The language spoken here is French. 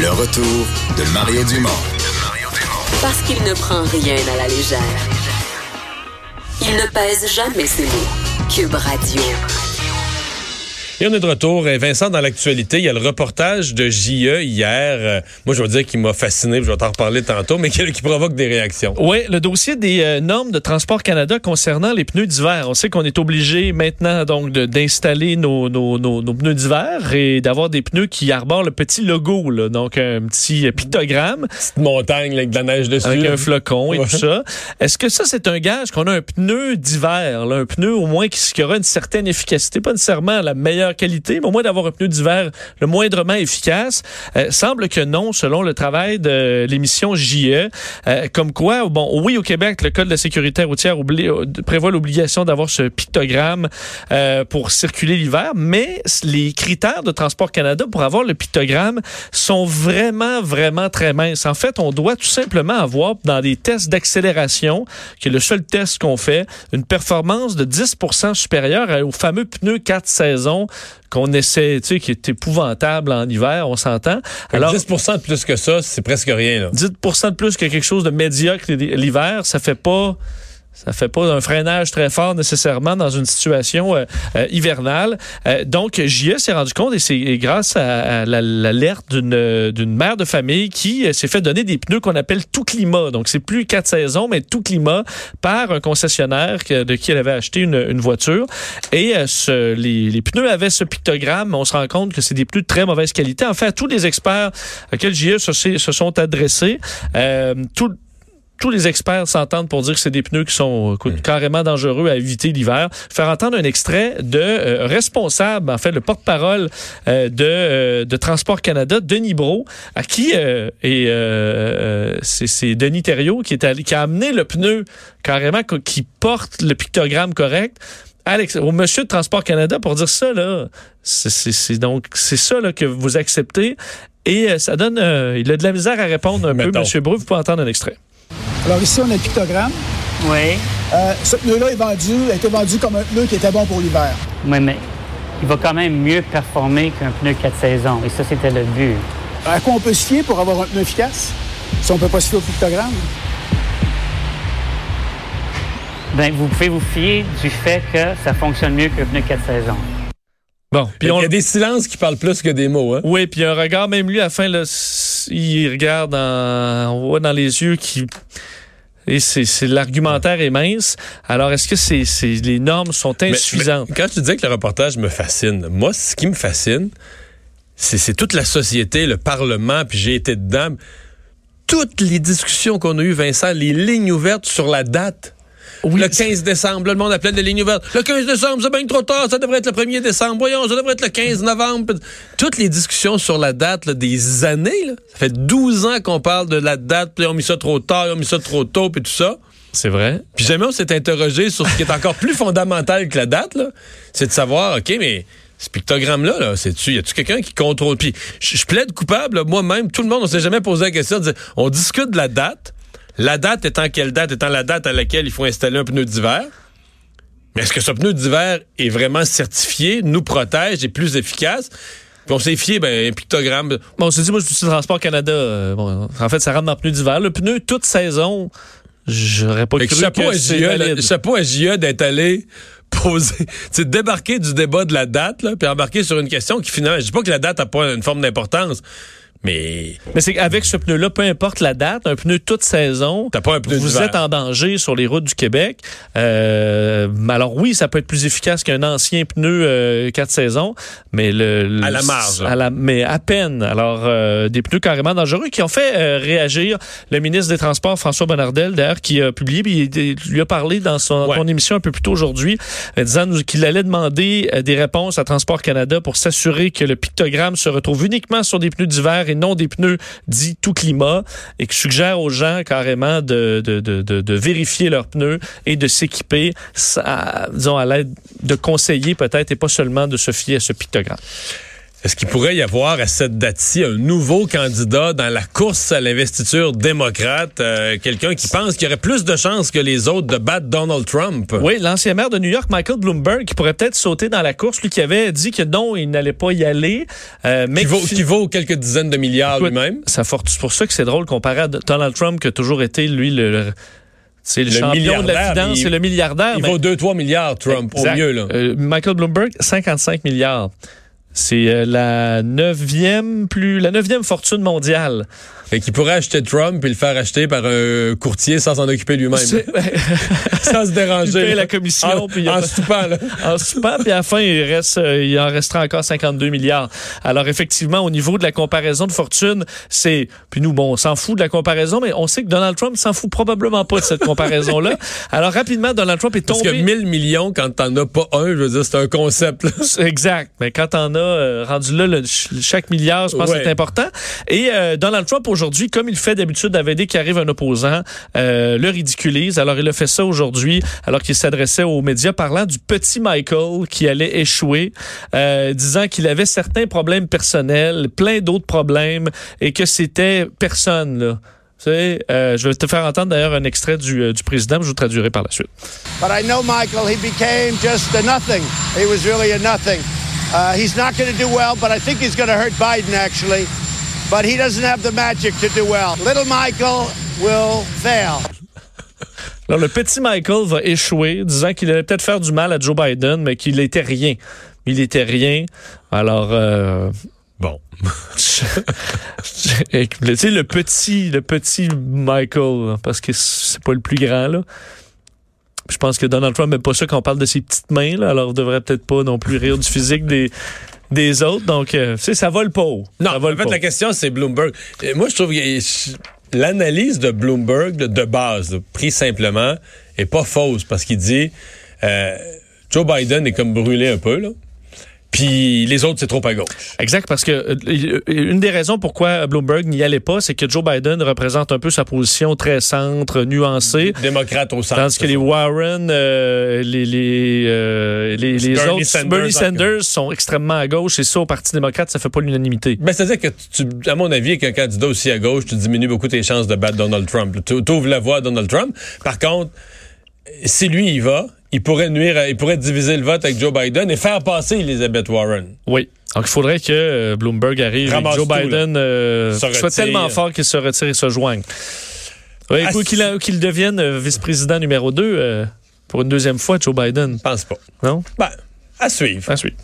Le retour de Mario Dumont. Parce qu'il ne prend rien à la légère. Il ne pèse jamais ses mots. Cube Radio. Et on est de retour. Et Vincent, dans l'actualité, il y a le reportage de JE hier. Euh, moi, je veux dire qu'il m'a fasciné, je vais t'en reparler tantôt, mais qui, qui, provoque des réactions. Oui, le dossier des euh, normes de Transport Canada concernant les pneus d'hiver. On sait qu'on est obligé maintenant donc d'installer nos, nos, nos, nos, pneus d'hiver et d'avoir des pneus qui arborent le petit logo, là, donc un petit pictogramme. Petite montagne avec de la neige dessus. Avec un flocon et tout ça. Est-ce que ça, c'est un gage qu'on a un pneu d'hiver, un pneu au moins qui, qui aura une certaine efficacité, pas nécessairement la meilleure qualité, mais au moins d'avoir un pneu d'hiver le moindrement efficace. Euh, semble que non, selon le travail de l'émission JE. Euh, comme quoi, bon, oui, au Québec, le Code de sécurité routière euh, prévoit l'obligation d'avoir ce pictogramme pour circuler l'hiver, mais les critères de Transport Canada pour avoir le pictogramme sont vraiment, vraiment très minces. En fait, on doit tout simplement avoir dans des tests d'accélération, qui est le seul test qu'on fait, une performance de 10% supérieure au fameux pneu 4 saisons qu'on essaie, tu sais, qui est épouvantable en hiver, on s'entend. Alors 10 de plus que ça, c'est presque rien. Là. 10 de plus que quelque chose de médiocre l'hiver, ça fait pas ça fait pas un freinage très fort nécessairement dans une situation euh, euh, hivernale. Euh, donc, JE s'est rendu compte et c'est grâce à, l'alerte d'une d'une mère de famille qui s'est fait donner des pneus qu'on appelle tout climat. Donc, c'est plus quatre saisons, mais tout climat par un concessionnaire de qui elle avait acheté une, une voiture. Et ce, les, les, pneus avaient ce pictogramme. On se rend compte que c'est des pneus de très mauvaise qualité. En fait, tous les experts auxquels JE se, se sont adressés, tout tous les experts s'entendent pour dire que c'est des pneus qui sont hmm. carrément dangereux à éviter l'hiver. Faire entendre un extrait de euh, responsable, en fait, le porte-parole euh, de, euh, de Transport Canada, Denis Bro, à qui et c'est Denis Thériault qui, est allé, qui a amené le pneu carrément qui porte le pictogramme correct. Alex, au monsieur de Transport Canada pour dire ça là, c'est donc c'est ça là que vous acceptez et ça donne il a de la misère à répondre un peu monsieur Bro, vous pouvez entendre un extrait. Alors ici, on a le pictogramme. Oui. Euh, ce pneu-là est vendu, a été vendu comme un pneu qui était bon pour l'hiver. Oui, mais il va quand même mieux performer qu'un pneu 4 saisons. Et ça, c'était le but. À quoi on peut se fier pour avoir un pneu efficace? Si on ne peut pas se fier au pictogramme? Bien, vous pouvez vous fier du fait que ça fonctionne mieux qu'un pneu 4 saisons. Bon, puis il y a des silences qui parlent plus que des mots. Hein? Oui, puis un regard, même lui, à la fin, là, il regarde, on voit dans les yeux qu'il et c'est l'argumentaire est mince. Alors, est-ce que c'est les normes sont insuffisantes? quand tu dis que le reportage me fascine, moi, ce qui me fascine, c'est toute la société, le Parlement, puis j'ai été dedans. Toutes les discussions qu'on a eues, Vincent, les lignes ouvertes sur la date. Le 15 décembre, le monde appelle de lignes ouvertes. Le 15 décembre, c'est bien trop tard, ça devrait être le 1er décembre. Voyons, ça devrait être le 15 novembre. Toutes les discussions sur la date des années, ça fait 12 ans qu'on parle de la date, puis on mis ça trop tard, on mis ça trop tôt, puis tout ça. C'est vrai. Puis jamais on s'est interrogé sur ce qui est encore plus fondamental que la date, c'est de savoir, OK, mais ce pictogramme-là, -là, c'est-tu, y a-tu quelqu'un qui contrôle? Puis je plaide coupable, moi-même, tout le monde, on s'est jamais posé la question. on discute de la date, la date étant quelle date? Étant la date à laquelle il faut installer un pneu d'hiver. Mais est-ce que ce pneu d'hiver est vraiment certifié, nous protège, est plus efficace? Puis on s'est fié, ben, un pictogramme. Bon, on s'est dit, moi, je suis Transport Canada. Euh, bon, en fait, ça rentre dans le pneu d'hiver. Le pneu, toute saison, j'aurais pas cru chapeau que c'est Chapeau à JE d'être allé poser, c'est débarquer du débat de la date, là, puis embarquer sur une question qui finalement, je dis pas que la date a pas une forme d'importance, mais, mais c'est qu'avec ce pneu-là, peu importe la date, un pneu toute saison, pas un pneu vous êtes en danger sur les routes du Québec. Euh, alors oui, ça peut être plus efficace qu'un ancien pneu euh, quatre saisons, mais le, à la marge, à la, mais à peine. Alors euh, des pneus carrément dangereux qui ont fait euh, réagir le ministre des Transports François Bonnardel, d'ailleurs, qui a publié, il, lui a parlé dans son, émission un peu plus tôt aujourd'hui, disant qu'il allait demander des réponses à Transport Canada pour s'assurer que le pictogramme se retrouve uniquement sur des pneus d'hiver et non des pneus dits tout climat et qui suggère aux gens carrément de, de, de, vérifier leurs pneus et de s'équiper, disons, à l'aide de conseiller peut-être et pas seulement de se fier à ce pictogramme. Est-ce qu'il pourrait y avoir à cette date-ci un nouveau candidat dans la course à l'investiture démocrate, euh, quelqu'un qui pense qu'il y aurait plus de chances que les autres de battre Donald Trump? Oui, l'ancien maire de New York, Michael Bloomberg, qui pourrait peut-être sauter dans la course, lui qui avait dit que non, il n'allait pas y aller. euh, mais Qui vaut, qui- qui vaut quelques dizaines de milliards lui-même. C'est pour ça que c'est drôle comparé à Donald Trump, qui a toujours été, lui, le, le- c'est le, Le champion de la finance, c'est le milliardaire. Il mais- vaut 2-3 milliards, Trump, Exact. au mieux. Là. Euh, Michael Bloomberg, 55 milliards. C'est euh, la neuvième plus la neuvième fortune mondiale. Fait qu'il pourrait acheter Trump et le faire acheter par un courtier sans s'en occuper lui-même. Sans se déranger. Il paye la commission, En, puis il y a en soupant, là. en soupant, puis à la fin, il, reste, euh, il en restera encore 52 milliards. Alors, effectivement, au niveau de la comparaison de fortune, c'est... Puis nous, bon, on s'en fout de la comparaison, mais on sait que Donald Trump s'en fout probablement pas de cette comparaison-là. Alors, rapidement, Donald Trump est Parce tombé... que 1000 millions, quand t'en as pas un, je veux dire, c'est un concept. là. Exact. Mais quand on a euh, rendu là, le- chaque milliard, je pense Ouais. que c'est important. Et euh, Donald Trump, aujourd'hui, comme il fait d'habitude avec dès qu'il arrive un opposant, euh, le ridiculise. Alors, il a fait ça aujourd'hui, alors qu'il s'adressait aux médias, parlant du petit Michael qui allait échouer, euh, disant qu'il avait certains problèmes personnels, plein d'autres problèmes, et que c'était personne, euh, je vais te faire entendre d'ailleurs un extrait du, président, je vous traduirai par la suite. But I know Michael, he became just a nothing. He was really a nothing. Uh, he's not going to do well, but I think he's going to hurt Biden, actually. But he doesn't have the magic to do well. Little Michael will fail. Alors, le petit Michael va échouer, disant qu'il allait peut-être faire du mal à Joe Biden, mais qu'il n'était rien. Il était rien. Alors, euh, Bon. tu sais, le petit, le petit Michael, parce que c'est pas le plus grand, là. Je pense que Donald Trump n'aime pas ça quand on parle de ses petites mains, là, alors on devrait peut-être pas non plus rire du physique des, des autres. Donc, euh, tu sais, ça vole pas haut. Non, ça en fait, pas la question, c'est Bloomberg. Et moi, je trouve que l'analyse de Bloomberg, de base, pris simplement, est pas fausse parce qu'il dit euh, Joe Biden est comme brûlé un peu, là. Puis les autres, c'est trop à gauche. Exact, parce que euh, une des raisons pourquoi Bloomberg n'y allait pas, c'est que Joe Biden représente un peu sa position très centre, nuancée. Démocrate au centre. Tandis que les Warren, euh, les, les, euh, les, autres, Sanders, Bernie. Sanders sont extrêmement à gauche et ça, au Parti démocrate, ça fait pas l'unanimité. Ben, c'est-à-dire que, tu, à mon avis, avec un candidat aussi à gauche, tu diminues beaucoup tes chances de battre Donald Trump. Tu ouvres la voie à Donald Trump. Par contre, si lui y va, il pourrait nuire, il pourrait diviser le vote avec Joe Biden et faire passer Elizabeth Warren. Oui. Donc, il faudrait que euh, Bloomberg arrive et que Ramasse Joe tout, Biden euh, soit tellement fort qu'il se retire et se joigne. Oui, Ah, écoute, qu'il a- qu'il devienne euh, vice-président numéro 2 pour une deuxième fois, Joe Biden. Je pense pas. Non? Ben, à suivre. À suivre.